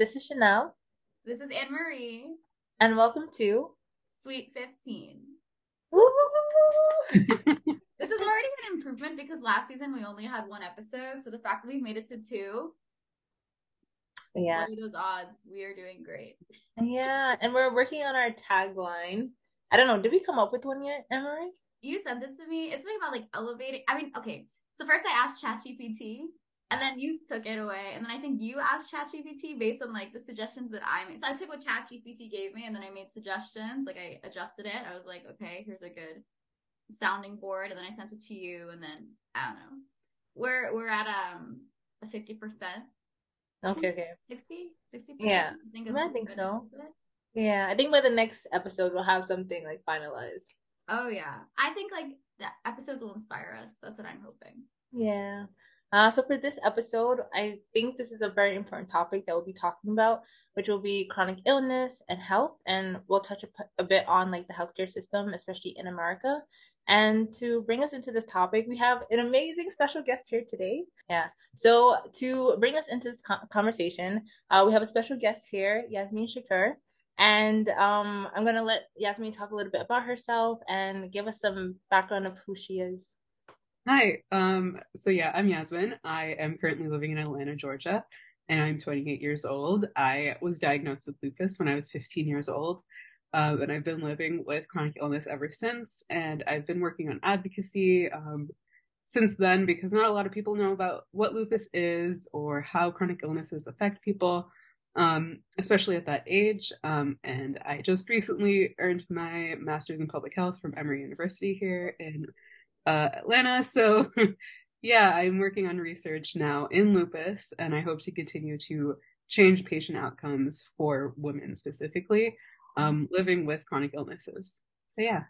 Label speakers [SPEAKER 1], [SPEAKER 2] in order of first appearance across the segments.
[SPEAKER 1] this is Chanel.
[SPEAKER 2] This is Anne Marie.
[SPEAKER 1] And welcome to
[SPEAKER 2] Suite 15. this is already an improvement because last season we only had one episode. So the fact that we've made it to two.
[SPEAKER 1] Yeah.
[SPEAKER 2] What are those odds? We are doing great.
[SPEAKER 1] Yeah. And we're working on our tagline. I don't know. Did we come up with one yet, Emery?
[SPEAKER 2] You sent it to me. It's something about like elevating. I mean, okay. So first I asked ChatGPT and then you took it away. And then I think you asked ChatGPT based on like the suggestions that I made. So I took what ChatGPT gave me and then I made suggestions. Like I adjusted it. I was like, okay, here's a good sounding board. And then I sent it to you. And then I don't know. We're we're at um a fifty percent.
[SPEAKER 1] Okay, okay.
[SPEAKER 2] 60? 60
[SPEAKER 1] Yeah. I think, I think so. Yeah. I think by the next episode we'll have something like finalized.
[SPEAKER 2] Oh yeah. I think like the episodes will inspire us. That's what I'm hoping.
[SPEAKER 1] Yeah. Uh, so for this episode, I think this is a very important topic that we'll be talking about, which will be chronic illness and health, and we'll touch a, bit on like the healthcare system, especially in America. And to bring us into this topic, we have an amazing special guest here today. Yeah. So to bring us into this conversation, uh, we have a special guest here, Yasmine Shakur. And um, I'm going to let Yasmine talk a little bit about herself and give us some background of who she is.
[SPEAKER 3] Hi. Um, so yeah, I'm Yasmine. I am currently living in Atlanta, Georgia, and I'm 28 years old. I was diagnosed with lupus when I was 15 years old. Um, and I've been living with chronic illness ever since. And I've been working on advocacy um, since then because not a lot of people know about what lupus is or how chronic illnesses affect people, um, especially at that age. Um, and I just recently earned my master's in public health from Emory University here in uh, Atlanta. So, yeah, I'm working on research now in lupus, and I hope to continue to change patient outcomes for women specifically um, living with chronic illnesses. So, yeah.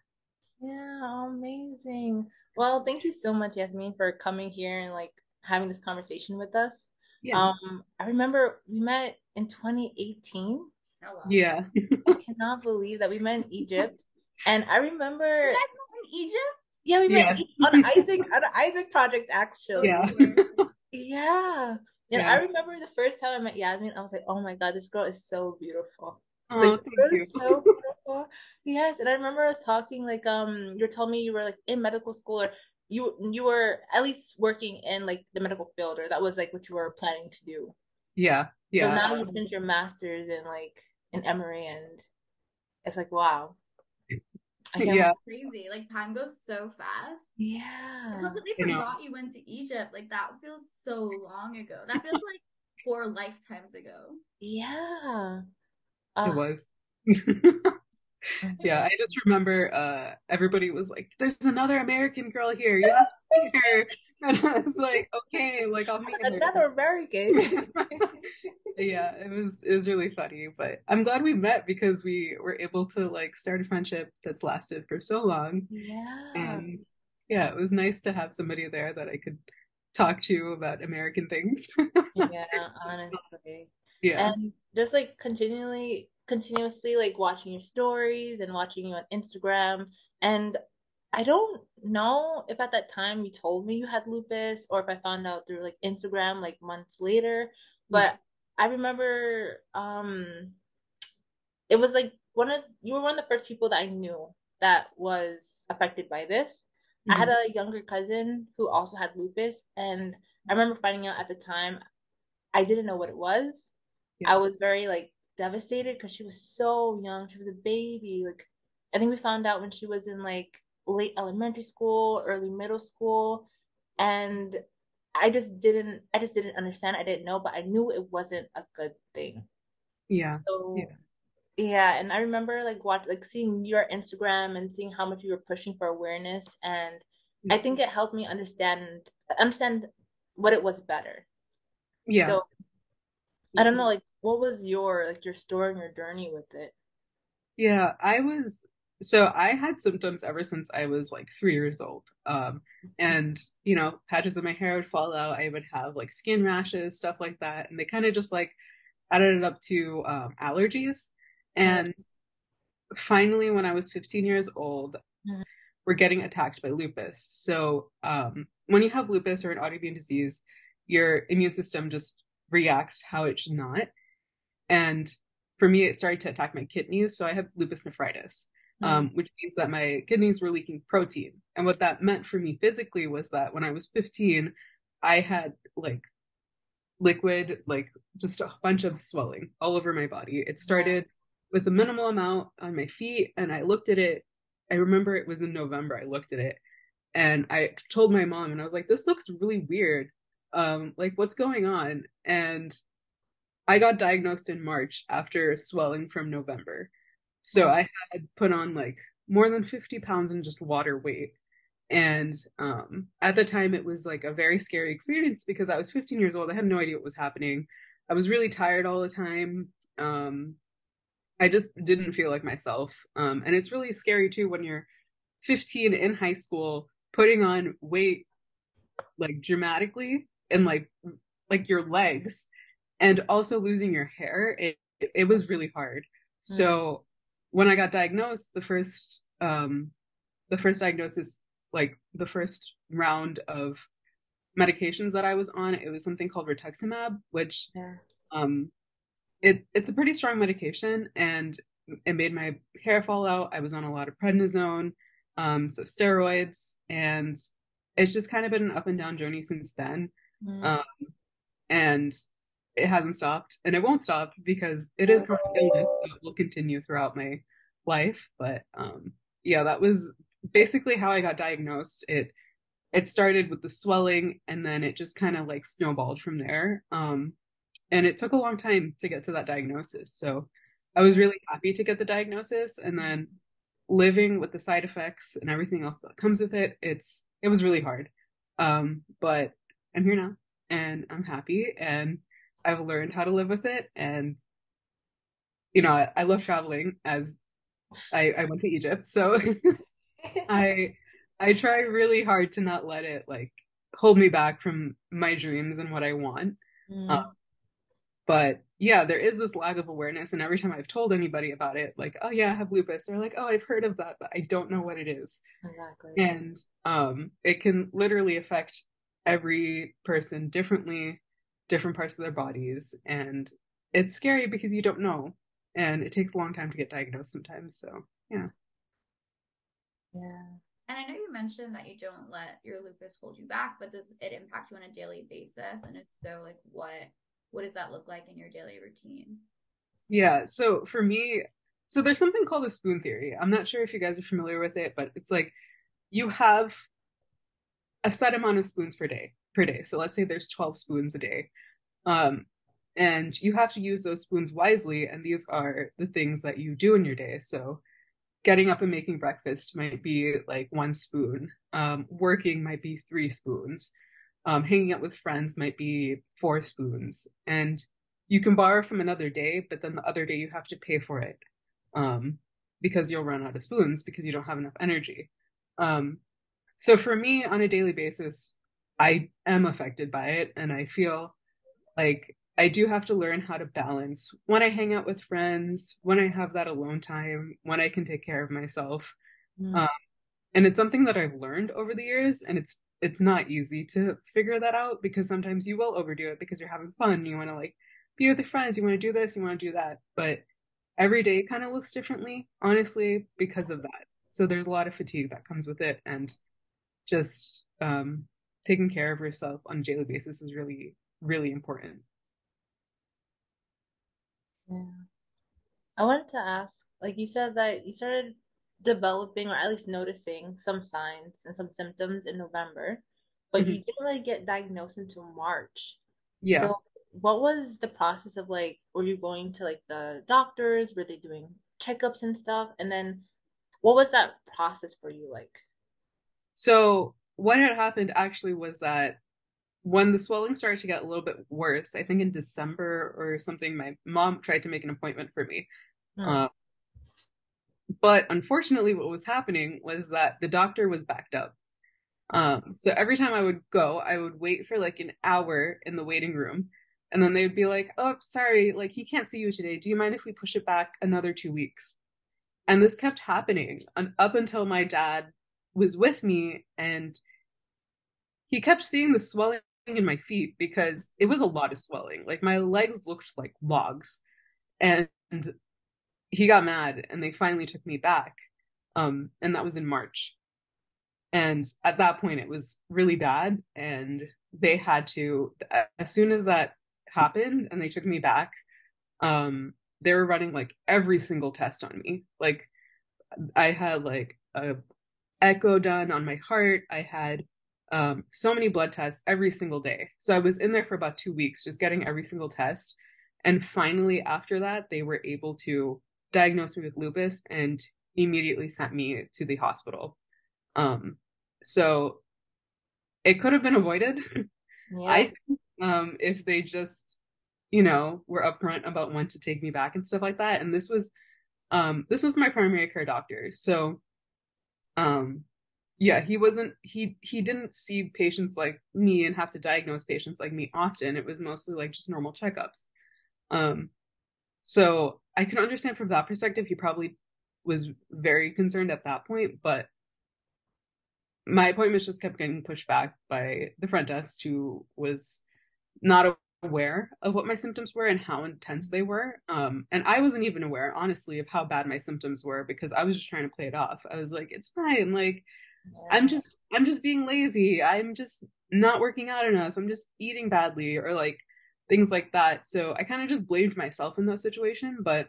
[SPEAKER 1] Yeah, amazing. Well, thank you so much, Yasmine, for coming here and like having this conversation with us. Yeah. Um, I remember we met in 2018. Oh, wow.
[SPEAKER 3] Yeah.
[SPEAKER 1] I cannot believe that we met in Egypt. And I remember
[SPEAKER 2] you guys met in Egypt?
[SPEAKER 1] Yeah, we met yes. on AIESEC on the AIESEC Project actually.
[SPEAKER 3] Yeah.
[SPEAKER 1] yeah. And yeah. I remember the first time I met Yasmine, I was like, "Oh my god, this girl is so beautiful."
[SPEAKER 3] Oh, like, thank you.
[SPEAKER 1] so beautiful. Yes, and I remember us talking like, um, you were telling me you were like in medical school, or you you were at least working in like the medical field, or that was like what you were planning to do.
[SPEAKER 3] Yeah, yeah.
[SPEAKER 1] So now you finished your master's in like in Emory, and it's like wow
[SPEAKER 3] yeah.
[SPEAKER 2] crazy. Like time goes so fast.
[SPEAKER 1] Yeah.
[SPEAKER 2] I completely forgot you went to Egypt. Like that feels so long ago. That feels like four lifetimes ago.
[SPEAKER 1] Yeah.
[SPEAKER 3] Uh, it was. yeah, I just remember uh everybody was like, There's another American girl here, you have to see her. And I was like, okay, like I'll meet
[SPEAKER 1] another. American.
[SPEAKER 3] yeah, it was it was really funny, but I'm glad we met because we were able to like start a friendship that's lasted for so long.
[SPEAKER 1] Yeah.
[SPEAKER 3] And yeah, it was nice to have somebody there that I could talk to about American things.
[SPEAKER 1] yeah, honestly.
[SPEAKER 3] Yeah.
[SPEAKER 1] And just like continually continuously like watching your stories and watching you on Instagram and I don't know if at that time you told me you had lupus or if I found out through like Instagram like months later, but I remember um it was like one of you were one of the first people that I knew that was affected by this. Mm-hmm. I had mm-hmm. a younger cousin who also had lupus and I remember finding out at the time I didn't know what it was. Yeah. I was very like devastated because she was so young. She was a baby. Like I think we found out when she was in like late elementary school, early middle school, and I just didn't I just didn't understand. I didn't know, but I knew it wasn't a good thing.
[SPEAKER 3] Yeah.
[SPEAKER 1] So yeah. yeah, and I remember like watch like seeing your Instagram and seeing how much you were pushing for awareness and mm-hmm. I think it helped me understand understand what it was better.
[SPEAKER 3] Yeah. So
[SPEAKER 1] I don't know like what was your like your story and your journey with it?
[SPEAKER 3] Yeah, I was so I had symptoms ever since I was like three years old. Um, and you know, patches of my hair would fall out. I would have like skin rashes, stuff like that, and they kind of just like added it up to um, allergies. And finally, when I was 15 years old, mm-hmm. we're getting attacked by lupus. So um, when you have lupus or an autoimmune disease, your immune system just reacts how it should not. and for me, it started to attack my kidneys. So I have lupus nephritis. Um, which means that my kidneys were leaking protein. And what that meant for me physically was that when I was 15, I had like liquid, like just a bunch of swelling all over my body. It started with a minimal amount on my feet, and I looked at it. I remember it was in November. I looked at it and I told my mom, and I was like, this looks really weird. Um, like, what's going on? And I got diagnosed in March after swelling from November. So I had put on like more than 50 pounds in just water weight. And um, at the time, it was like a very scary experience because I was 15 years old. I had no idea what was happening. I was really tired all the time. Um, I just didn't feel like myself. Um, and it's really scary too when you're 15 in high school, putting on weight like dramatically and like like your legs and also losing your hair it, it was really hard mm. so when i got diagnosed the first um the first diagnosis like the first round of medications that i was on it was something called rituximab which yeah. um it it's a pretty strong medication and it made my hair fall out i was on a lot of prednisone um so steroids and it's just kind of been an up and down journey since then mm. um and it hasn't stopped and it won't stop because it is chronic illness that will continue throughout my life but um yeah that was basically how i got diagnosed. It it started with the swelling and then it just kind of like snowballed from there um and it took a long time to get to that diagnosis so i was really happy to get the diagnosis and then living with the side effects and everything else that comes with it it's it was really hard um but i'm here now and i'm happy and I've learned how to live with it. And, you know, I, I love traveling as I, I went to Egypt. So I, I try really hard to not let it like hold me back from my dreams and what I want. Mm. Um, but yeah, there is this lack of awareness. And every time I've told anybody about it, like, oh yeah, I have lupus, they're like, oh, I've heard of that, but I don't know what it is.
[SPEAKER 1] Exactly.
[SPEAKER 3] And um, it can literally affect every person differently different parts of their bodies and it's scary because you don't know and it takes a long time to get diagnosed sometimes so yeah.
[SPEAKER 1] Yeah.
[SPEAKER 2] And i know you mentioned that you don't let your lupus hold you back but does it impact you on a daily basis? And if so like what what does that look like in your daily routine?
[SPEAKER 3] Yeah so for me so there's something called the spoon theory. I'm not sure if you guys are familiar with it but it's like you have a set amount of spoons per day per day. So let's say there's 12 spoons a day. Um, and you have to use those spoons wisely. And these are the things that you do in your day. So getting up and making breakfast might be like one spoon. Um, working might be three spoons. Um, hanging out with friends might be four spoons. And you can borrow from another day, but then the other day you have to pay for it um, because you'll run out of spoons because you don't have enough energy. Um, so for me, on a daily basis, I am affected by it and I feel like I do have to learn how to balance when I hang out with friends, when I have that alone time, when I can take care of myself. Mm. Um, and it's something that I've learned over the years and it's it's not easy to figure that out because sometimes you will overdo it because you're having fun. You want to like be with your friends, you want to do this, you want to do that. But every day kind of looks differently, honestly, because of that. So there's a lot of fatigue that comes with it and just um taking care of yourself on a daily basis is really really important.
[SPEAKER 1] Yeah. I wanted to ask like you said that you started developing or at least noticing some signs and some symptoms in november but mm-hmm. you didn't really get diagnosed until march.
[SPEAKER 3] Yeah.
[SPEAKER 1] so what was the process of like were you going to like the doctors? Were they doing checkups and stuff? And then what was that process for you like?
[SPEAKER 3] So what had happened actually was that when the swelling started to get a little bit worse, I think in December or something, my mom tried to make an appointment for me. Hmm. Uh, but unfortunately, what was happening was that the doctor was backed up. Um, so every time I would go, I would wait for like an hour in the waiting room. And then they would be like, oh, sorry, like he can't see you today. Do you mind if we push it back another two weeks? And this kept happening up until my dad was with me and he kept seeing the swelling in my feet because it was a lot of swelling. Like my legs looked like logs. and he got mad and they finally took me back. Um, and that was in March. And at that point, it was really bad. And they had to, as soon as that happened and they took me back, um, they were running like every single test on me. Like, I had like a echo done on my heart. I had um, so many blood tests every single day. So I was in there for about two weeks, just getting every single test. And finally, after that, they were able to diagnose me with lupus and immediately sent me to the hospital. Um, so it could have been avoided. Yeah. I think um, if they just, you know, were upfront about when to take me back and stuff like that. And this was, um, this was my primary care doctor. So, um, yeah, he wasn't, he, he didn't see patients like me and have to diagnose patients like me often. It was mostly like just normal checkups. Um, so I can understand from that perspective, he probably was very concerned at that point, but my appointments just kept getting pushed back by the front desk who was not aware of what my symptoms were and how intense they were. Um, and I wasn't even aware, honestly, of how bad my symptoms were because I was just trying to play it off. I was like, it's fine. Like, I'm just, I'm just being lazy. I'm just not working out enough. I'm just eating badly or like things like that. So I kind of just blamed myself in that situation, but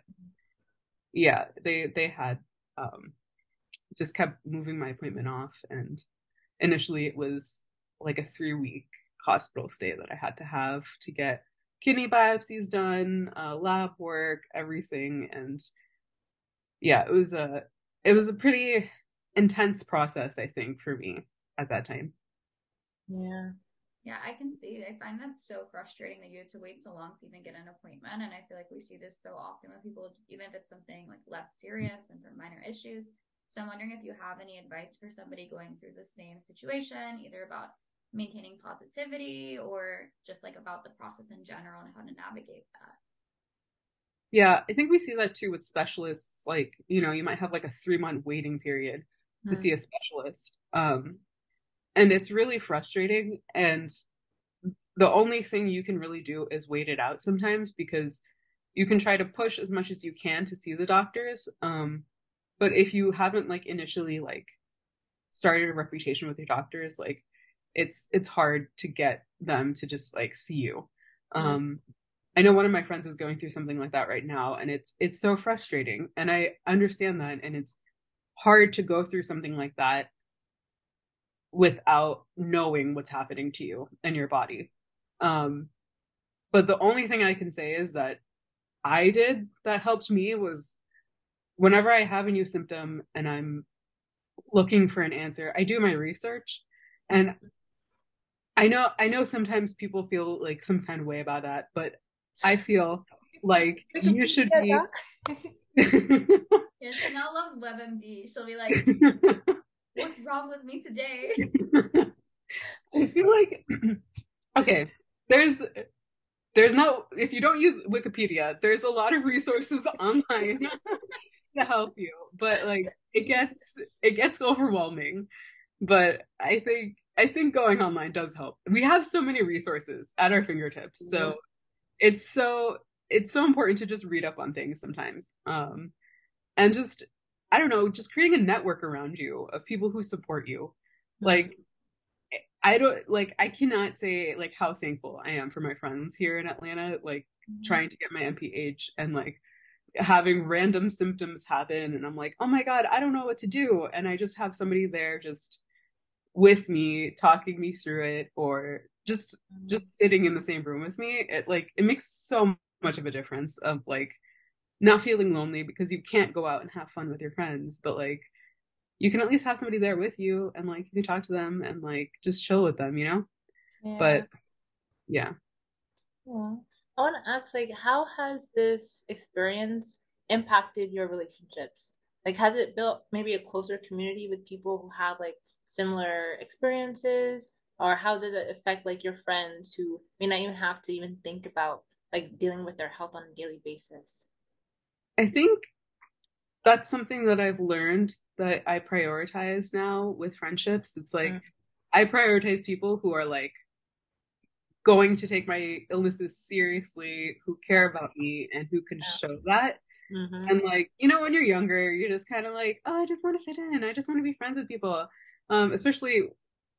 [SPEAKER 3] yeah, they they had um just kept moving my appointment off and initially it was like a 3 week hospital stay that I had to have to get kidney biopsies done, uh, lab work, everything and yeah, it was a it was a pretty intense process I think for me at that time.
[SPEAKER 1] Yeah.
[SPEAKER 2] Yeah, I can see. I find that so frustrating that you had to wait so long to even get an appointment. And I feel like we see this so often with people, even if it's something like less serious and for minor issues. So I'm wondering if you have any advice for somebody going through the same situation, either about maintaining positivity or just like about the process in general and how to navigate that.
[SPEAKER 3] Yeah, I think we see that too with specialists. Like, you know, you might have like a three month waiting period to see a specialist. Um, and it's really frustrating and the only thing you can really do is wait it out sometimes because you can try to push as much as you can to see the doctors um but if you haven't like initially like started a reputation with your doctors like it's it's hard to get them to just like see you um i know one of my friends is going through something like that right now and it's it's so frustrating and i understand that and it's hard to go through something like that without knowing what's happening to you and your body. Um, but the only thing I can say is that I did that helped me was whenever I have a new symptom and I'm looking for an answer, I do my research. And I know I know sometimes people feel like some kind of way about that, but I feel like you should be
[SPEAKER 2] Chanel loves WebMD. She'll be like, what's wrong with me today?
[SPEAKER 3] I feel like okay, there's there's no if you don't use Wikipedia, there's a lot of resources online to help you, but like it gets it gets overwhelming. But I think I think going online does help. We have so many resources at our fingertips, so mm-hmm. it's so it's so important to just read up on things sometimes. Um, and just I don't know, just creating a network around you of people who support you. Like I don't like I cannot say like how thankful I am for my friends here in Atlanta, like mm-hmm. trying to get my MPH and like having random symptoms happen and I'm like, "Oh my god, I don't know what to do." And I just have somebody there just with me talking me through it or just mm-hmm. just sitting in the same room with me. It like it makes so much of a difference of like not feeling lonely because you can't go out and have fun with your friends, but like you can at least have somebody there with you and like you can talk to them and like just chill with them, you know? Yeah. But yeah.
[SPEAKER 1] Yeah. I want to ask like how has this experience impacted your relationships? Like has it built maybe a closer community with people who have like similar experiences or how did it affect like your friends who may not even have to even think about like dealing with their health on a daily basis?
[SPEAKER 3] I think that's something that I've learned that I prioritize now with friendships. It's like mm. I prioritize people who are like going to take my illnesses seriously, who care about me, and who can
[SPEAKER 1] Yeah.
[SPEAKER 3] show that.
[SPEAKER 1] Mhm.
[SPEAKER 3] And like, you know, when you're younger, you're just kind of like, oh, I just want to fit in. I just want to be friends with people. Um, especially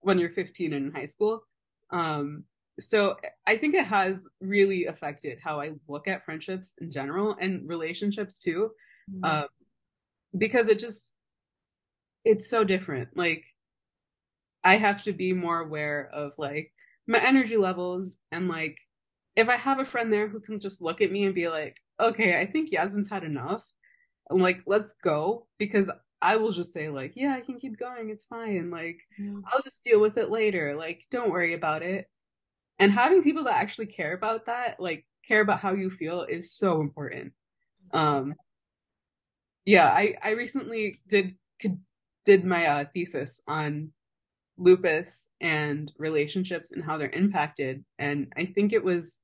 [SPEAKER 3] when you're 15 and in high school. Um, so I think it has really affected how I look at friendships in general and relationships too.
[SPEAKER 1] Mhm.
[SPEAKER 3] Um, because it just it's so different. Like I have to be more aware of like my energy levels and like if I have a friend there who can just look at me and be like, okay, I think Yasmine's had enough. I'm like, let's go. Because I will just say, like, yeah, I can keep going. It's fine. Like,
[SPEAKER 1] Mhm.
[SPEAKER 3] I'll just deal with it later. Like, don't worry about it. And having people that actually care about that, like, care about how you feel is so important. Um, yeah, I, I recently did could, did my uh, thesis on lupus and relationships and how they're impacted. And I think it was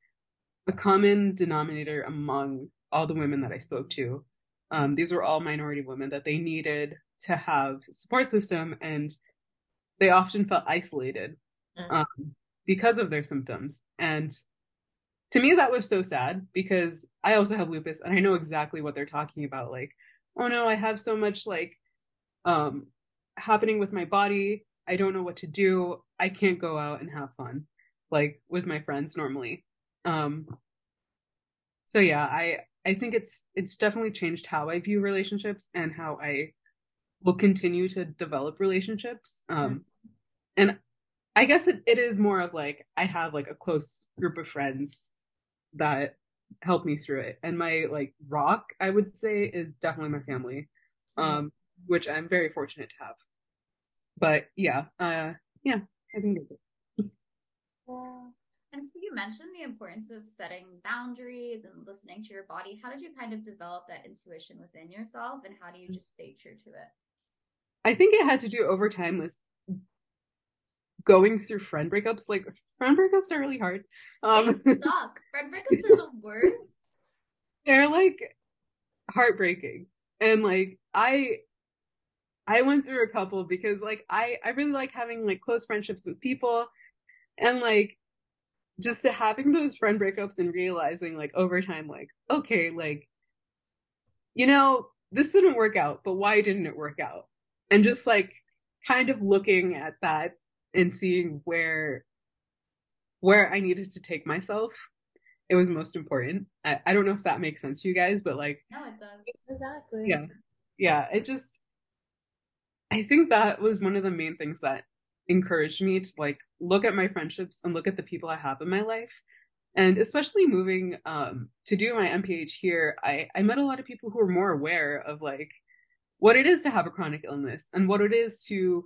[SPEAKER 3] a common denominator among all the women that I spoke to. Um, these were all minority women that they needed to have support system and they often felt isolated
[SPEAKER 1] Mm.
[SPEAKER 3] um, because of their symptoms. And to me, that was so sad because I also have lupus and I know exactly what they're talking about. Like, oh no, I have so much like um, happening with my body. I don't know what to do. I can't go out and have fun like with my friends normally. Um, so yeah, I I think it's it's definitely changed how I view relationships and how I will continue to develop relationships. Um, and I guess it, it is more of like I have like a close group of friends that help me through it. And my like rock, I would say, is definitely my family. Um, which I'm very fortunate to have. But yeah, uh yeah, I think that's it.
[SPEAKER 1] Yeah.
[SPEAKER 2] And so you mentioned the importance of setting boundaries and listening to your body. How did you kind of develop that intuition within yourself and how do you just stay true to it?
[SPEAKER 3] I think it had to do over time with going through friend breakups. Like friend breakups are really hard. Um
[SPEAKER 2] They suck. Friend breakups are the worst.
[SPEAKER 3] they're like heartbreaking. And like I I went through a couple because like I I really like having like close friendships with people and like just to having those friend breakups and realizing like over time like okay like you know this didn't work out but why didn't it work out and just like kind of looking at that and seeing where where I needed to take myself it was most important I, I don't know if that makes sense to you guys but like
[SPEAKER 2] No, it does.
[SPEAKER 1] Exactly.
[SPEAKER 3] yeah yeah it just i think that was one of the main things that encouraged me to like look at my friendships and look at the people i have in my life and especially moving um to do my mph here i i met a lot of people who were more aware of like what it is to have a chronic illness and what it is to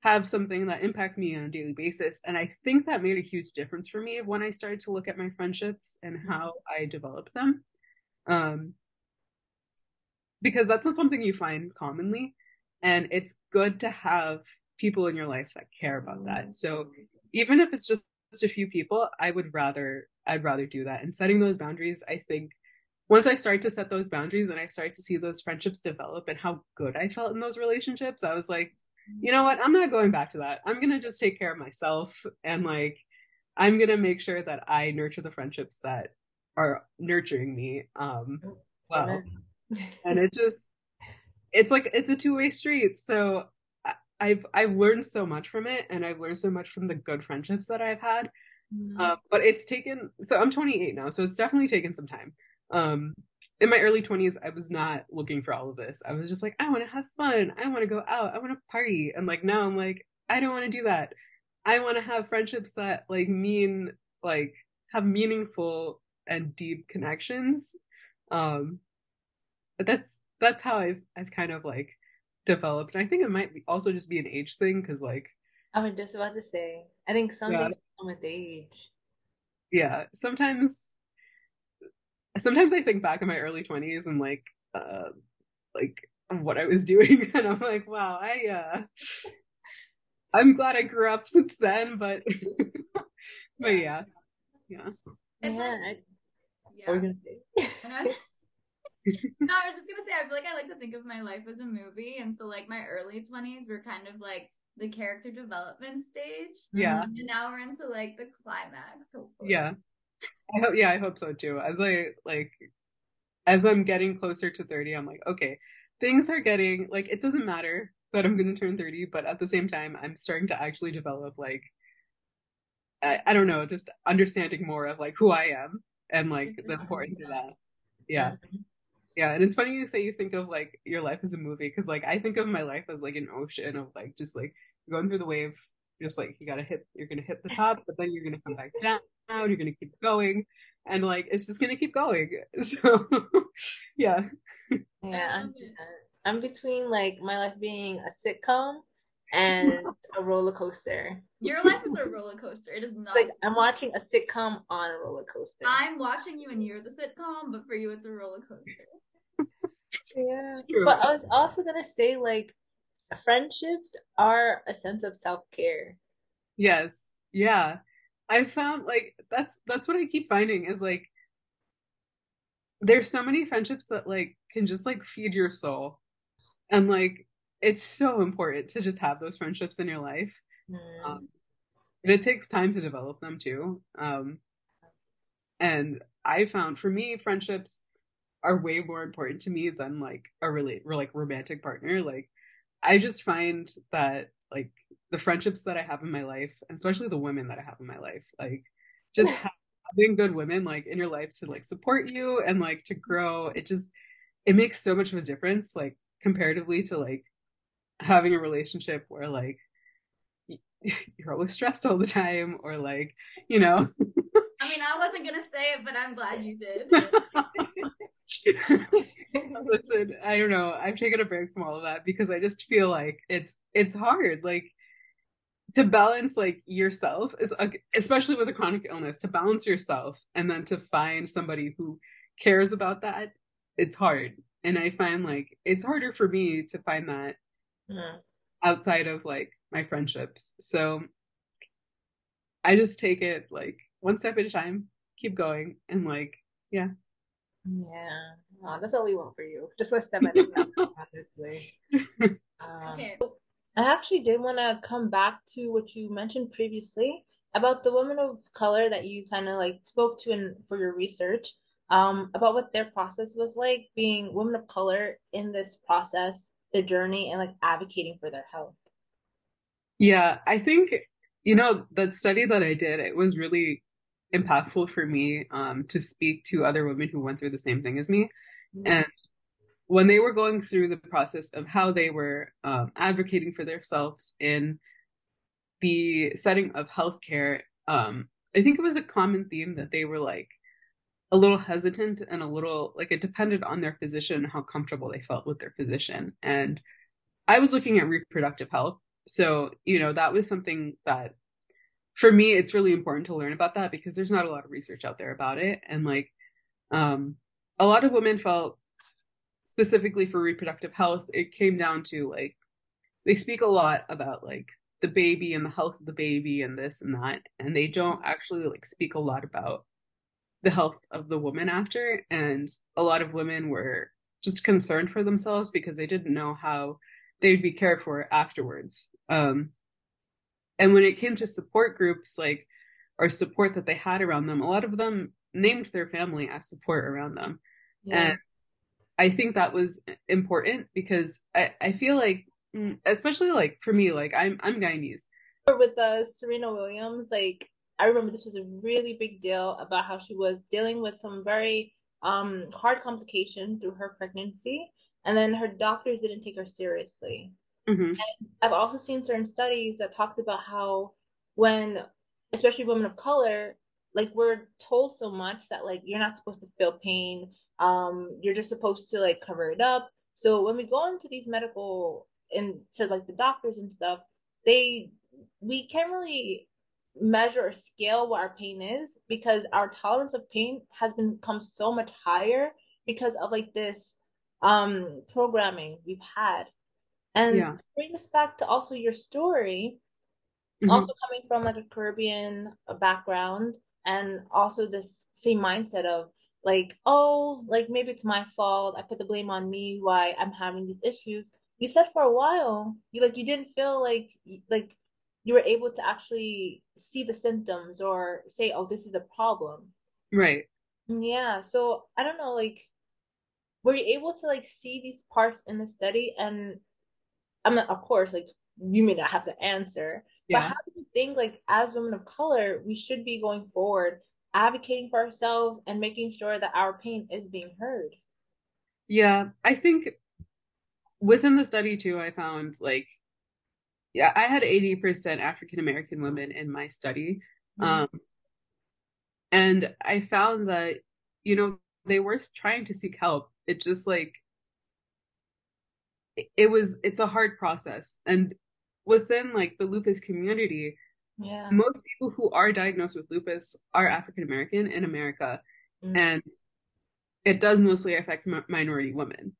[SPEAKER 3] have something that impacts me on a daily basis. And i think that made a huge difference for me when i started to look at my friendships and how i develop them. Um because that's not something you find commonly. And it's good to have people in your life that care about that. So even if it's just a few people i would rather i'd rather do that. And setting those boundaries i think once i start to set those boundaries and i start to see those friendships develop and how good i felt in those relationships i was like you know what? I'm not going back to that. I'm gonna just take care of myself and like i'm gonna make sure that i nurture the friendships that are nurturing me um well and it just it's like it's a two-way street. So i've i've learned so much from it and i've learned so much from the good friendships that i've had.
[SPEAKER 1] Mhm.
[SPEAKER 3] uh, but it's taken so i'm 28 now so it's definitely taken some time. Um in my early 20s i was not looking for all of this. I was just like i want to have fun. I want to go out. I want to party. And like now i'm like i don't want to do that. I want to have friendships that like mean like have meaningful and deep connections. Um but that's that's how i've i've kind of like developed. And i think it might be also just be an age thing because like
[SPEAKER 1] I was just about to say. I think some
[SPEAKER 3] Yeah.
[SPEAKER 1] things come with age.
[SPEAKER 3] yeah. Sometimes sometimes i think back in my early 20s and like uh like what i was doing and i'm like wow i uh i'm glad i grew up since then but but yeah yeah
[SPEAKER 2] It's
[SPEAKER 1] yeah.
[SPEAKER 2] like-
[SPEAKER 1] I,
[SPEAKER 2] Yeah.
[SPEAKER 1] what were gonna say?
[SPEAKER 2] Was- no, I was just gonna say I feel like I like to think of my life as a movie, and so like my early twenties were kind of like the character development stage.
[SPEAKER 3] Yeah.
[SPEAKER 2] And now we're into like the climax, hopefully.
[SPEAKER 3] Yeah. I hope yeah, I hope so too. As I like as I'm getting closer to 30, I'm like, okay, things are getting like it doesn't matter that I'm gonna turn 30, but at the same time I'm starting to actually develop like I, I don't know, just understanding more of like who I am and like the importance of that. Yeah. Yeah, and it's funny you say you think of like your life as a movie because like I think of my life as like an ocean of like just like going through the wave, just like you gotta hit, you're gonna hit the top, but then you're gonna come back down, you're gonna keep going, and like it's just gonna keep going. So, yeah,
[SPEAKER 1] Yeah, I'm, I'm between like my life being a sitcom and a roller coaster.
[SPEAKER 2] Your life is a roller coaster. It is
[SPEAKER 1] It's
[SPEAKER 2] not.
[SPEAKER 1] like I'm watching a sitcom on a roller coaster.
[SPEAKER 2] I'm watching you and you're the sitcom, but for you it's a roller coaster.
[SPEAKER 1] Yeah. But I was also gonna say like friendships are a sense of self care.
[SPEAKER 3] Yes. Yeah. I found like that's that's what I keep finding is like there's so many friendships that like can just like feed your soul. And like it's so important to just have those friendships in your life. Um, and it takes time to develop them too. Um, and I found for me, friendships are way more important to me than like a really like romantic partner. Like I just find that like the friendships that I have in my life, and especially the women that I have in my life, like just having good women like in your life to like support you and like to grow, it just it makes so much of a difference, like comparatively to like having a relationship where like you're always stressed all the time or like you know
[SPEAKER 2] I mean, I wasn't gonna say it, but I'm glad you did.
[SPEAKER 3] listen i don't know i've taken a break from all of that because i just feel like it's it's hard like to balance like yourself is especially with a chronic illness to balance yourself and then to find somebody who cares about that it's hard and i find like it's harder for me to find that
[SPEAKER 1] Mhm.
[SPEAKER 3] outside of like my friendships so i just take it like one step at a time keep going and like yeah
[SPEAKER 1] Yeah. Aw, that's all we want for you. Just one step at a time, honestly. Um,
[SPEAKER 2] okay.
[SPEAKER 1] I actually did want to come back to what you mentioned previously about the women of color that you kind of like spoke to in for your research, um, about what their process was like being women of color in this process, the journey, and like advocating for their health.
[SPEAKER 3] Yeah, I think, you know, that study that I did, it was really impactful for me um, to speak to other women who went through the same thing as me. And when they were going through the process of how they were um, advocating for themselves in the setting of healthcare, um, I think it was a common theme that they were like a little hesitant and a little like it depended on their physician how comfortable they felt with their physician. And I was looking at reproductive health. So, you know, that was something that for me it's really important to learn about that because there's not a lot of research out there about it. And like um a lot of women felt specifically for reproductive health, it came down to like they speak a lot about like the baby and the health of the baby and this and that, and they don't actually like speak a lot about the health of the woman after. And a lot of women were just concerned for themselves because they didn't know how they'd be cared for afterwards. Um, and when it came to support groups, like or support that they had around them, a lot of them named their family as support around them.
[SPEAKER 1] Yeah.
[SPEAKER 3] And I think that was important because I, I feel like, mm, especially like for me, like I'm I'm Guyanese.
[SPEAKER 1] with uh, Serena Williams, like I remember this was a really big deal about how she was dealing with some very um hard complications through her pregnancy, and then her doctors didn't take her seriously.
[SPEAKER 3] hmm
[SPEAKER 1] I've also seen certain studies that talked about how when, especially women of color, like we're told so much that like you're not supposed to feel pain, um, you're just supposed to like cover it up. So when we go into these medical and to like the doctors and stuff, they we can't really measure or scale what our pain is because our tolerance of pain has become so much higher because of like this um programming we've had. And
[SPEAKER 3] Yeah.
[SPEAKER 1] bring this back to also your story,
[SPEAKER 3] Mhm.
[SPEAKER 1] also coming from like a Caribbean background and also this same mindset of like, oh, like maybe it's my fault. I put the blame on me why I'm having these issues. you said for a while you like you didn't feel like like you were able to actually see the symptoms or say, oh, this is a problem.
[SPEAKER 3] Right.
[SPEAKER 1] Yeah. So I don't know, like, were you able to like see these parts in the study? And I mean, of course, like you may not have the answer, yeah. but how do you think, like, as women of color, we should be going forward, advocating for ourselves and making sure that our pain is being heard?
[SPEAKER 3] Yeah, I think within the study too, I found like yeah, I had 80% African American women in my study. Mm-hmm. Um, and I found that, you know, they were trying to seek help. It just like, it was, it's a hard process. And within like the lupus community,
[SPEAKER 1] yeah.
[SPEAKER 3] most people who are diagnosed with lupus are African American in America. Mm-hmm. And it does mostly affect minority women.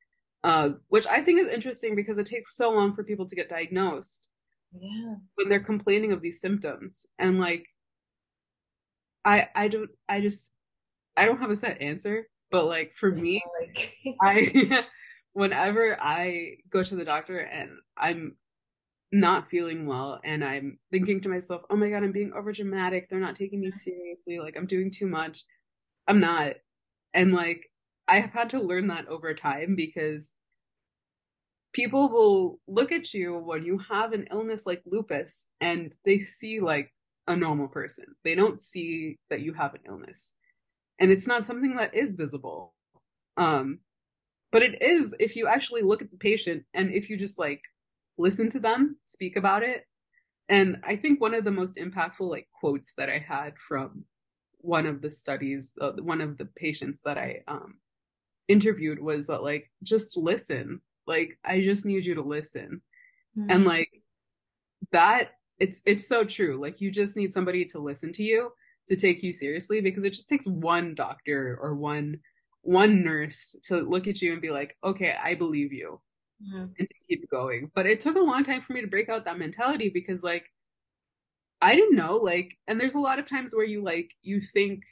[SPEAKER 3] Uh, which I think is interesting because it takes so long for people to get diagnosed
[SPEAKER 1] yeah
[SPEAKER 3] when they're complaining of these symptoms and like i i don't i just i don't have a set answer but like for me like i whenever i go to the doctor and i'm not feeling well and i'm thinking to myself oh my god i'm being over dramatic they're not taking me seriously like i'm doing too much i'm not and like i have had to learn that over time because people will look at you when you have an illness like lupus and they see like a normal person. They don't see that you have an illness. And it's not something that is visible. Um, but it is if you actually look at the patient and if you just like listen to them speak about it. And I think one of the most impactful like quotes that I had from one of the studies, uh, one of the patients that I um, interviewed was that like just listen like, I just need you to listen. Mm-hmm. And like that, it's it's so true. Like you just need somebody to listen to you to take you seriously because it just takes one doctor or one one nurse to look at you and be like, okay, I believe you. Mm-hmm. And to keep going. But it took a long time for me to break out that mentality because like I didn't know, like, and there's a lot of times where you like you think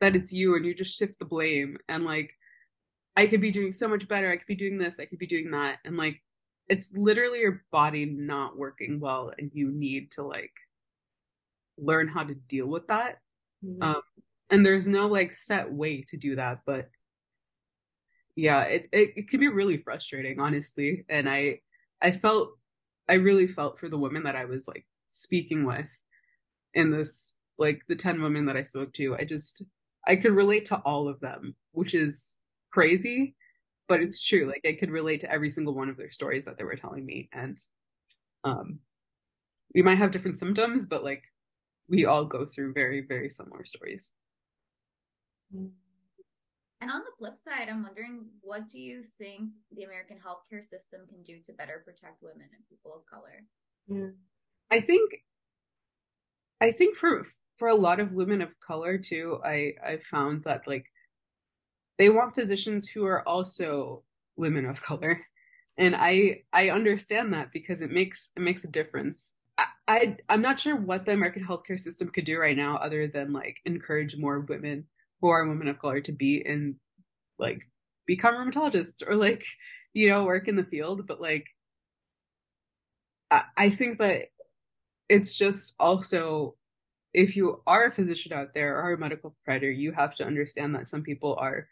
[SPEAKER 3] that it's you and you just shift the blame and like I could be doing so much better. I could be doing this. I could be doing that. And like, it's literally your body not working well, and you need to like learn how to deal with that. Mm-hmm. Um, and there's no like set way to do that, but yeah, it, it it can be really frustrating, honestly. And I I felt I really felt for the women that I was like speaking with in this like the 10 women that I spoke to. I just I could relate to all of them, which is crazy, but it's true. Like I could relate to every single one of their stories that they were telling me. And um we might have different symptoms, but like we all go through very, very similar stories.
[SPEAKER 2] And on the flip side, I'm wondering what do you think the American healthcare system can do to better protect women and people of color?
[SPEAKER 3] Yeah. I think I think for for a lot of women of color too, I I found that like they want physicians who are also women of color and i i understand that because it makes it makes a difference I, I i'm not sure what the american healthcare system could do right now other than like encourage more women are women of color to be in like become rheumatologists or like you know work in the field but like I, I think that it's just also if you are a physician out there or a medical provider you have to understand that some people are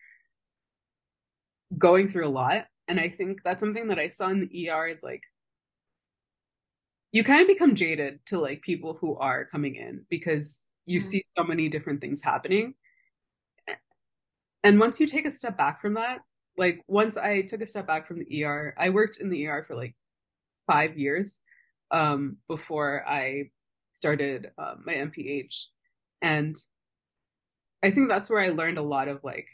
[SPEAKER 3] going through a lot. And I think that's something that I saw in the ER is like, you kind of become jaded to like people who are coming in because you mm-hmm. see so many different things happening. And once you take a step back from that, like once I took a step back from the ER, I worked in the ER for like five years um, before I started uh, my MPH. And I think that's where I learned a lot of like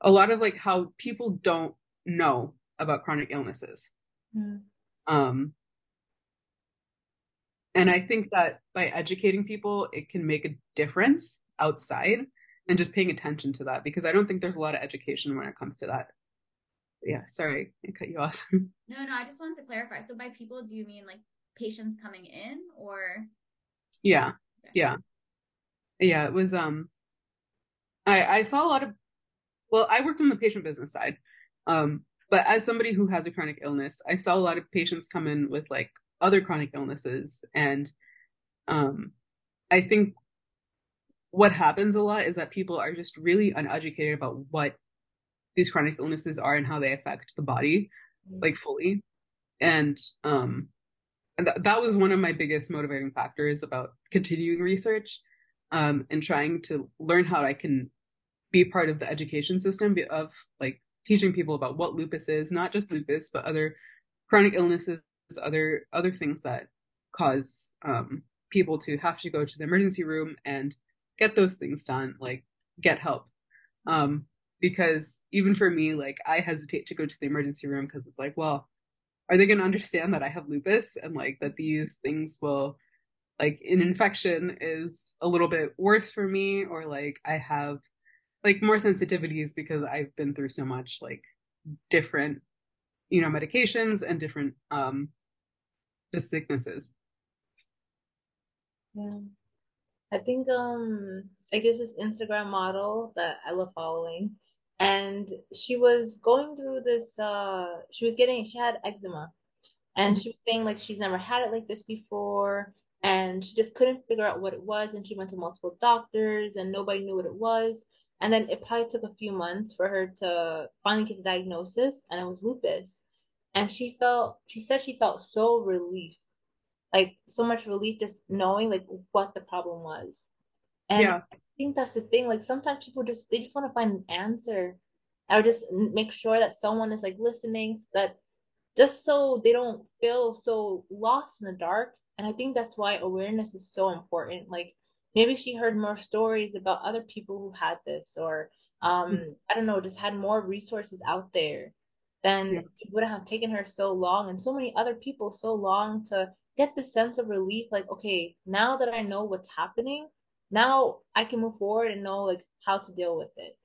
[SPEAKER 3] a lot of like how people don't know about chronic illnesses. Mm. Um, and I think that by educating people, it can make a difference outside and just paying attention to that because I don't think there's a lot of education when it comes to that. yeah, sorry, I cut you off.
[SPEAKER 2] no, no, I just wanted to clarify. So by people, do you mean like patients coming in or?
[SPEAKER 3] Yeah, okay. yeah, yeah. It was um, I I saw a lot of well, I worked on the patient business side. Um, but as somebody who has a chronic illness, I saw a lot of patients come in with like other chronic illnesses. And um, I think what happens a lot is that people are just really uneducated about what these chronic illnesses are and how they affect the body like fully. And um and th- that was one of my biggest motivating factors about continuing research um and trying to learn how i can be part of the education system of like teaching people about what lupus is not just lupus but other chronic illnesses other other things that cause um people to have to go to the emergency room and get those things done like get help. Um because even for me like i hesitate to go to the emergency room because it's like well are they going to understand that i have lupus and like that these things will like an infection is a little bit worse for me or like i have like more sensitivities because i've been through so much like different you know medications and different um just sicknesses.
[SPEAKER 1] Yeah i think um i guess this instagram model that i love following and she was going through this uh she was getting she had eczema and she was saying like she's never had it like this before and she just couldn't figure out what it was and she went to multiple doctors and nobody knew what it was and then it probably took a few months for her to finally get the diagnosis and it was lupus and she felt she said she felt so relief like so much relief just knowing like what the problem was and yeah think that's the thing. Like sometimes people just they just want to find an answer, or just make sure that someone is like listening, so that just so they don't feel so lost in the dark. And I think that's why awareness is so important. Like maybe she heard more stories about other people who had this, or um, mm-hmm. I don't know, just had more resources out there. Then yeah. it wouldn't have taken her so long and so many other people so long to get the sense of relief. Like, okay, now that I know what's happening, now I can move forward and know like how to deal with it.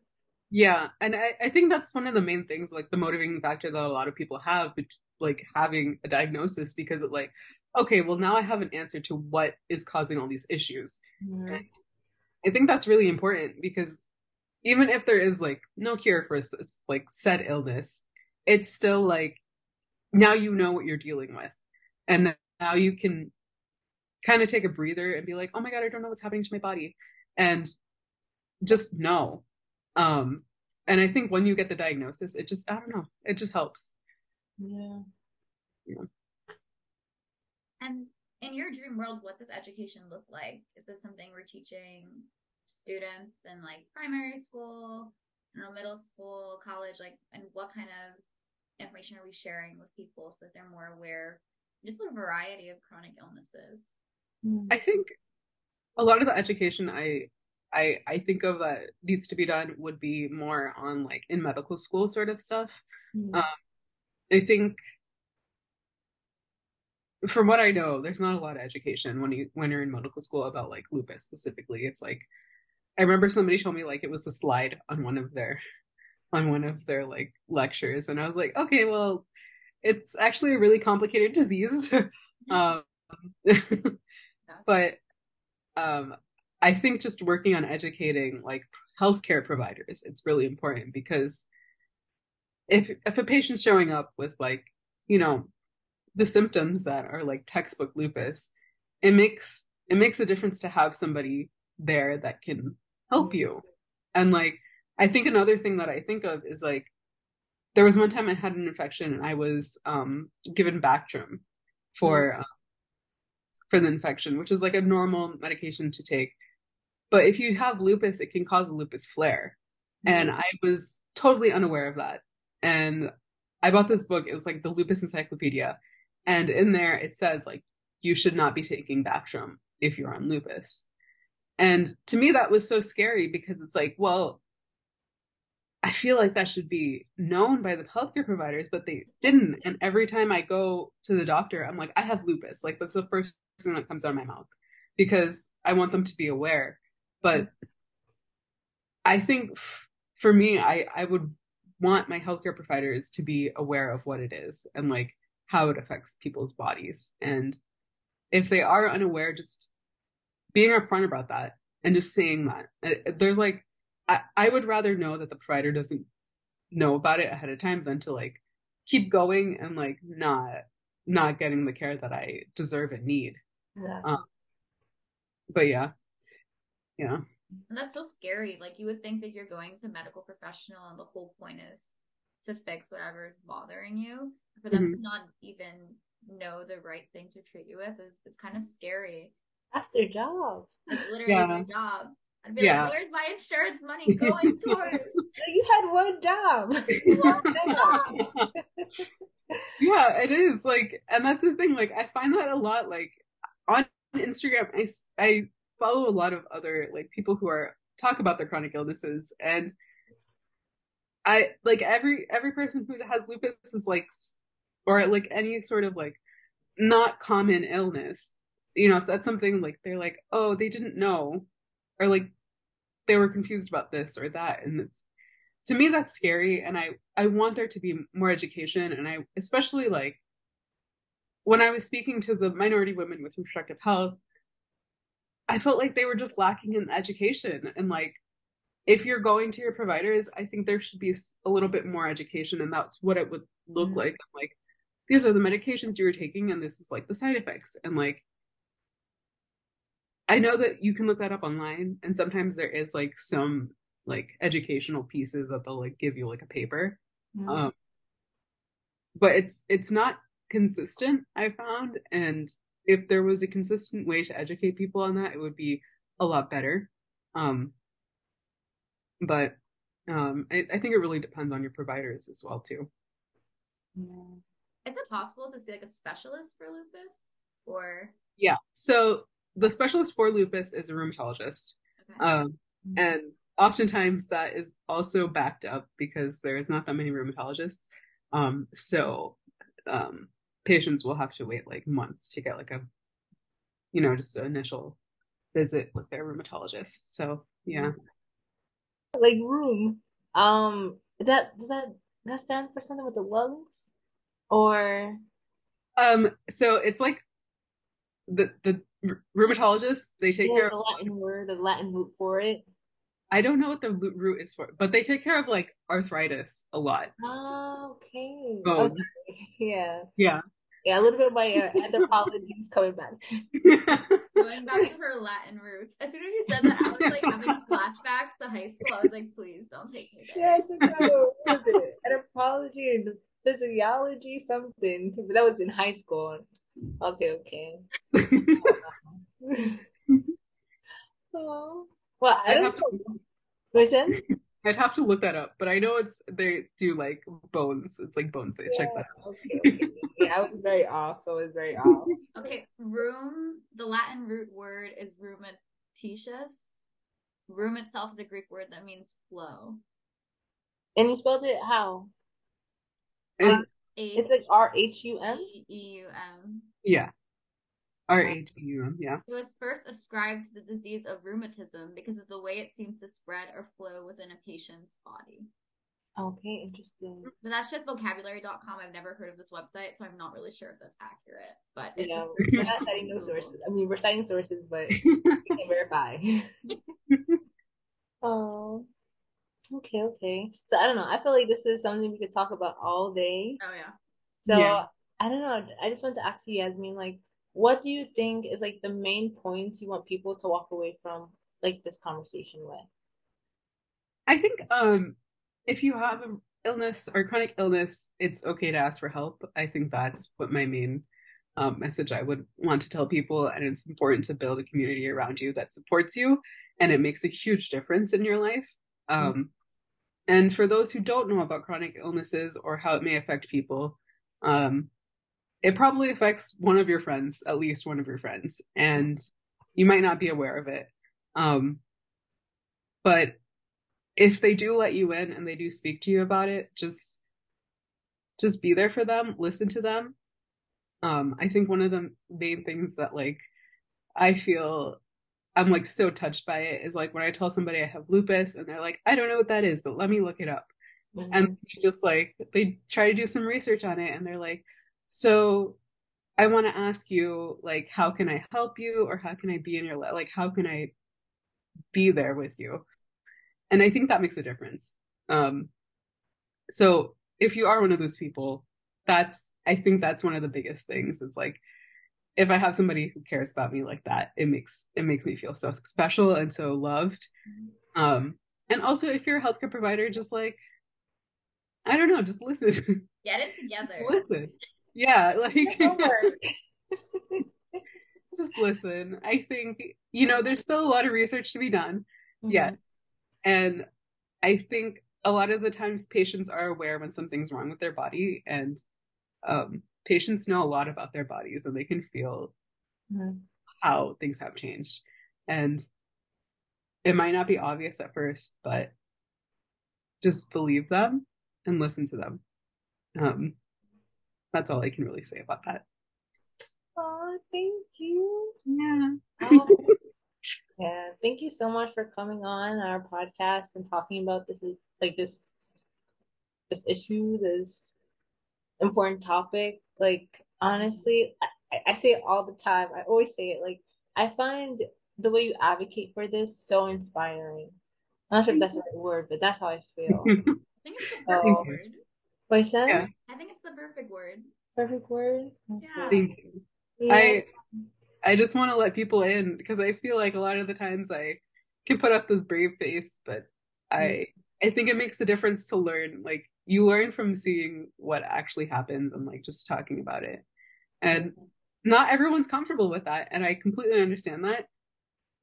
[SPEAKER 3] Yeah, and I, I think that's one of the main things, like the motivating factor that a lot of people have, like having a diagnosis, because it like, okay, well now I have an answer to what is causing all these issues. Mm-hmm. I think that's really important because even if there is like no cure for it's like said illness, it's still like now you know what you're dealing with, and now you can kind of take a breather and be like, oh my God, I don't know what's happening to my body. And just know. Um, and I think when you get the diagnosis, it just, I don't know, it just helps.
[SPEAKER 1] Yeah.
[SPEAKER 2] Yeah. And in your dream world, what does education look like? Is this something we're teaching students in like primary school, you know, middle school, college, like, and what kind of information are we sharing with people so that they're more aware just the variety of chronic illnesses?
[SPEAKER 3] I think a lot of the education I I I think of that needs to be done would be more on like in medical school sort of stuff. Mm-hmm. Um, I think from what I know, there's not a lot of education when you when you're in medical school about like lupus specifically. It's like I remember somebody told me like it was a slide on one of their on one of their like lectures, and I was like, okay, well, it's actually a really complicated disease. um, but um, I think just working on educating like healthcare providers, it's really important because if if a patient's showing up with like you know the symptoms that are like textbook lupus, it makes it makes a difference to have somebody there that can help you. And like I think another thing that I think of is like there was one time I had an infection and I was um given Bactrim for mm for the infection, which is like a normal medication to take. But if you have lupus, it can cause a lupus flare. Mm-hmm. And I was totally unaware of that. And I bought this book, it was like the Lupus Encyclopedia. And in there it says like you should not be taking Bactrim if you're on lupus. And to me that was so scary because it's like, well, I feel like that should be known by the healthcare providers, but they didn't. And every time I go to the doctor, I'm like, I have lupus. Like that's the first thing that comes out of my mouth because I want them to be aware. But I think for me, I, I would want my healthcare providers to be aware of what it is and like how it affects people's bodies. And if they are unaware, just being upfront about that and just saying that. Uh, there's like, I, I would rather know that the provider doesn't know about it ahead of time than to like keep going and like not not getting the care that I deserve and need.
[SPEAKER 1] Yeah.
[SPEAKER 3] Um, but yeah, yeah,
[SPEAKER 2] And that's so scary. Like you would think that you're going to a medical professional and the whole point is to fix whatever is bothering you. For them
[SPEAKER 3] Mhm.
[SPEAKER 2] to not even know the right thing to treat you with is it's kind of scary.
[SPEAKER 1] That's their job.
[SPEAKER 2] It's literally
[SPEAKER 3] Yeah.
[SPEAKER 2] their job. I'd be
[SPEAKER 3] Yeah.
[SPEAKER 2] like, where's my insurance money going towards?
[SPEAKER 1] You had one job.
[SPEAKER 3] yeah, it is like, and that's the thing. Like, I find that a lot. Like on Instagram, I, I follow a lot of other like people who are talk about their chronic illnesses, and I like every every person who has lupus is like, or like any sort of like not common illness. You know, so that's something like they're like, oh, they didn't know, or like they were confused about this or that, and it's to me that's scary and i i want there to be more education and i especially like when i was speaking to the minority women with reproductive health i felt like they were just lacking in education and like if you're going to your providers i think there should be a little bit more education and that's what it would look
[SPEAKER 1] Mhm.
[SPEAKER 3] like like these are the medications you're taking and this is like the side effects and like i know that you can look that up online and sometimes there is like some like educational pieces that they'll like give you like a paper
[SPEAKER 1] Mhm.
[SPEAKER 3] um but it's it's not consistent i found and if there was a consistent way to educate people on that it would be a lot better um but um I, I think it really depends on your providers as well too
[SPEAKER 1] Yeah.
[SPEAKER 2] Is it possible to see like a specialist for lupus? Or
[SPEAKER 3] yeah so the specialist for lupus is a rheumatologist
[SPEAKER 2] okay.
[SPEAKER 3] um and oftentimes that is also backed up because there's not that many rheumatologists um so um patients will have to wait like months to get like a you know just an initial visit with their rheumatologist so yeah
[SPEAKER 1] Like room. Um, that does that that stand for something with the lungs? Or
[SPEAKER 3] um so it's like the the rheumatologists they take
[SPEAKER 1] yeah,
[SPEAKER 3] care
[SPEAKER 1] the
[SPEAKER 3] of
[SPEAKER 1] Latin word, the Latin root for it.
[SPEAKER 3] i don't know what the root root is for but they take care of like arthritis a lot
[SPEAKER 1] Oh, okay.
[SPEAKER 3] Bone.
[SPEAKER 1] Oh. Yeah.
[SPEAKER 3] yeah
[SPEAKER 1] Yeah, a little bit of my uh, anthropology is coming back to
[SPEAKER 2] Going back to her Latin roots. As soon as you said that, I was like having flashbacks to high school. I was like, please don't take me there.
[SPEAKER 1] Yes, it's so what was it? Anthropology and physiology, something. But that was in high school. Okay, okay. oh. Well, I
[SPEAKER 3] I'd
[SPEAKER 1] don't
[SPEAKER 3] have,
[SPEAKER 1] know. Listen.
[SPEAKER 3] I'd have to look that up but i know it's they do like bones it's like bones they check that out
[SPEAKER 1] Okay, okay. Yeah, I was very off. I was very off.
[SPEAKER 2] Okay, room, the Latin root word is rheumatitious. Room itself is a Greek word that means flow.
[SPEAKER 1] And you spelled it how?
[SPEAKER 3] It's,
[SPEAKER 1] It's like R H U M.
[SPEAKER 2] E-U-M.
[SPEAKER 3] yeah r-h-u-m yeah
[SPEAKER 2] It was first ascribed to the disease of rheumatism because of the way it seems to spread or flow within a patient's body.
[SPEAKER 1] Okay, interesting.
[SPEAKER 2] But that's just vocabulary.com. I've never heard of this website, so I'm not really sure if that's accurate. But
[SPEAKER 1] Yeah,
[SPEAKER 2] it's
[SPEAKER 1] we're not citing no sources. I mean, we're citing sources, but we can't verify. oh, okay, okay. So I don't know. I feel like this is something we could talk about all day.
[SPEAKER 2] Oh yeah.
[SPEAKER 1] So
[SPEAKER 3] Yeah.
[SPEAKER 1] I don't know. I just want to ask you, Yasmine, like, what do you think is like the main points you want people to walk away from like this conversation with?
[SPEAKER 3] I think um if you have an illness or chronic illness, it's okay to ask for help. I think that's what my main um, message I would want to tell people. And it's important to build a community around you that supports you and it makes a huge difference in your life. Um, and for those who don't know about chronic illnesses or how it may affect people, um, it probably affects one of your friends, at least one of your friends, and you might not be aware of it. Um, but if they do let you in and they do speak to you about it, just just be there for them, listen to them. Um, I think one of the main things that like I feel I'm like so touched by it is like when I tell somebody I have lupus and they're like, I don't know what that is, but let me look it up. And they just like they try to do some research on it and they're like, so I want to ask you like how can I help you or how can I be in your life? Like how can I be there with you? And I think that makes a difference. Um so if you are one of those people, that's I think that's one of the biggest things. It's like if I have somebody who cares about me like that, it makes it makes me feel so special and so loved. Um, and also if you're a healthcare provider, just like I don't know, just listen.
[SPEAKER 2] Get it together.
[SPEAKER 3] listen. Yeah, like just listen. I think, you know, there's still a lot of research to be done. Mm-hmm. Yes. And I think a lot of the times patients are aware when something's wrong with their body and um, patients know a lot about their bodies and they can feel mm-hmm. how things have changed. And it might not be obvious at first, but just believe them and listen to them. Um, that's all I can really say about that.
[SPEAKER 1] Oh, thank you.
[SPEAKER 3] Yeah.
[SPEAKER 1] Oh, yeah. Thank you so much for coming on our podcast and talking about this like this this issue, this important topic. Like honestly, I, I say it all the time. I always say it. Like I find the way you advocate for this so inspiring. I'm not sure if that's the right word, but that's how I feel.
[SPEAKER 2] I think it's the perfect so, word.
[SPEAKER 1] What I said?
[SPEAKER 2] Yeah. I think it's the perfect word.
[SPEAKER 1] Perfect word.
[SPEAKER 2] Yeah.
[SPEAKER 3] Thank you. Yeah. I I just want to let people in because I feel like a lot of the times I can put up this brave face, but mm-hmm. I I think it makes a difference to learn. Like you learn from seeing what actually happens and like just talking about it. And not everyone's comfortable with that, and I completely understand that.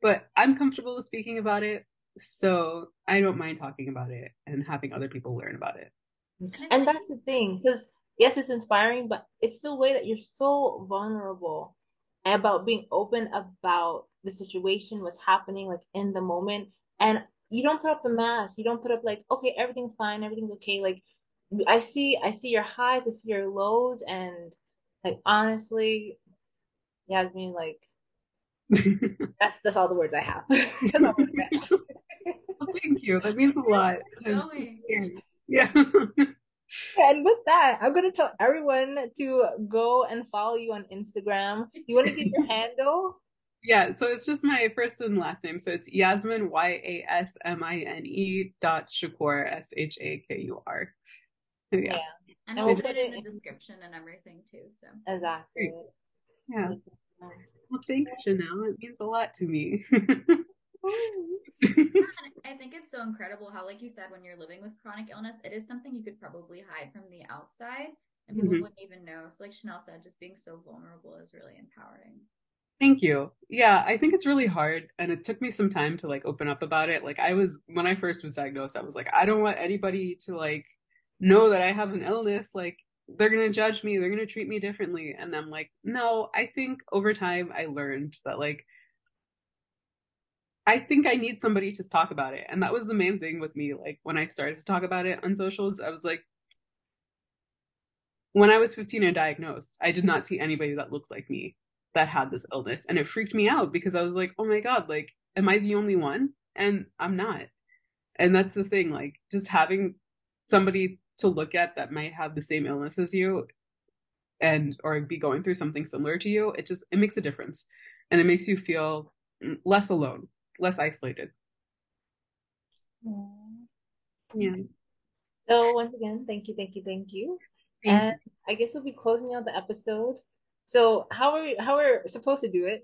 [SPEAKER 3] But I'm comfortable with speaking about it, so I don't mind talking about it and having other people learn about it.
[SPEAKER 1] And that's the thing, because yes, it's inspiring, but it's the way that you're so vulnerable about being open about the situation, what's happening, like in the moment. And you don't put up the mask. You don't put up like, okay, everything's fine, everything's okay. Like I see, I see your highs, I see your lows, and like honestly, Yasmine, like that's that's all the words I have. well,
[SPEAKER 3] thank you. That means a lot. Yeah.
[SPEAKER 1] and with that, I'm gonna tell everyone to go and follow you on Instagram. You want to give your handle?
[SPEAKER 3] Yeah, so it's just my first and last name. So it's Yasmine Y A S M I N E dot Shakur S H A K U R.
[SPEAKER 2] Yeah. yeah. And we'll put it in the description and everything too. So
[SPEAKER 1] exactly.
[SPEAKER 3] Yeah. Well, thanks, Chanel. It means a lot to me.
[SPEAKER 2] I think it's so incredible how, like you said, when you're living with chronic illness, it is something you could probably hide from the outside and people mm-hmm. wouldn't even know. So, like Chanel said, just being so vulnerable is really empowering.
[SPEAKER 3] Thank you. Yeah, I think it's really hard and it took me some time to like open up about it. Like I was when I first was diagnosed, I was like, I don't want anybody to like know that I have an illness. Like they're going to judge me, they're going to treat me differently. And I'm like, no, I think over time I learned that like I think I need somebody to talk about it. And that was the main thing with me. Like when I started to talk about it on socials, I was like, when I was 15 and diagnosed, I did not see anybody that looked like me that had this illness. And it freaked me out because I was like, oh my God, like, am I the only one? And I'm not. And that's the thing, like, just having somebody to look at that might have the same illness as you and or be going through something similar to you, it just it makes a difference. And it makes you feel less alone less isolated. Mm-hmm.
[SPEAKER 1] Yeah. So once again, thank you, thank you, thank you. Thank and you. I guess we'll be closing out the episode. So how are we, how we're supposed to do it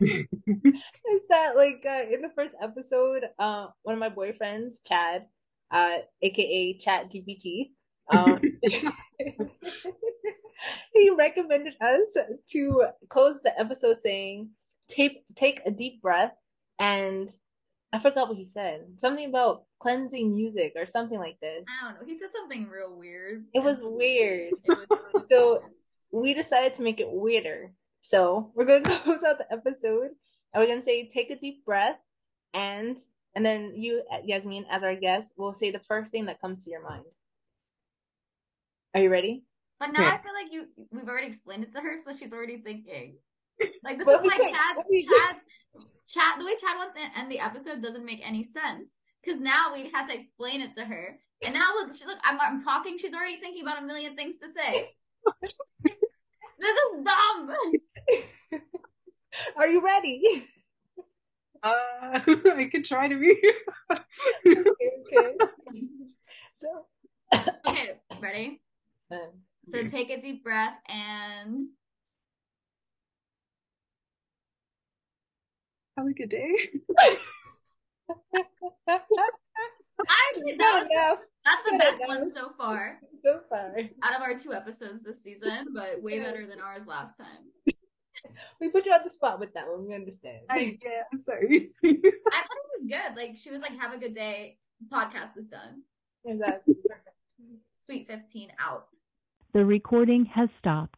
[SPEAKER 1] is that like uh, in the first episode, uh, one of my boyfriends, Chad, uh, aka ChatGPT, um, he recommended us to close the episode saying, "Take take a deep breath and I forgot what he said. Something about cleansing music or something like this.
[SPEAKER 2] I don't know. He said something real weird.
[SPEAKER 1] It was weird. It was so we decided to make it weirder. So we're gonna close out the episode and we're gonna say take a deep breath and and then you Yasmine as our guest will say the first thing that comes to your mind. Are you ready?
[SPEAKER 2] But now yeah. I feel like you we've already explained it to her, so she's already thinking. Like this is why Chad, Chad's Chad the way Chad wants to end the episode doesn't make any sense because now we have to explain it to her, and now look, she, look, I'm, I'm talking. She's already thinking about a million things to say. this is dumb.
[SPEAKER 1] Are you ready?
[SPEAKER 3] Uh, I could try to be.
[SPEAKER 1] okay, okay. So,
[SPEAKER 2] okay, ready? Um, so take take a deep breath and
[SPEAKER 3] Have a good day.
[SPEAKER 2] Actually that
[SPEAKER 1] Good
[SPEAKER 2] was,
[SPEAKER 1] enough.
[SPEAKER 2] that's the
[SPEAKER 1] Good
[SPEAKER 2] best
[SPEAKER 1] enough.
[SPEAKER 2] one so far
[SPEAKER 1] So far.
[SPEAKER 2] out of our two episodes this season, but way better than ours last time.
[SPEAKER 1] We put you on the spot with that one. We understand.
[SPEAKER 3] I, yeah, I'm sorry.
[SPEAKER 2] I thought it was good. Like she was like, "Have a good day." Podcast is done.
[SPEAKER 1] Exactly.
[SPEAKER 2] Suite fifteen out.
[SPEAKER 4] The recording has stopped.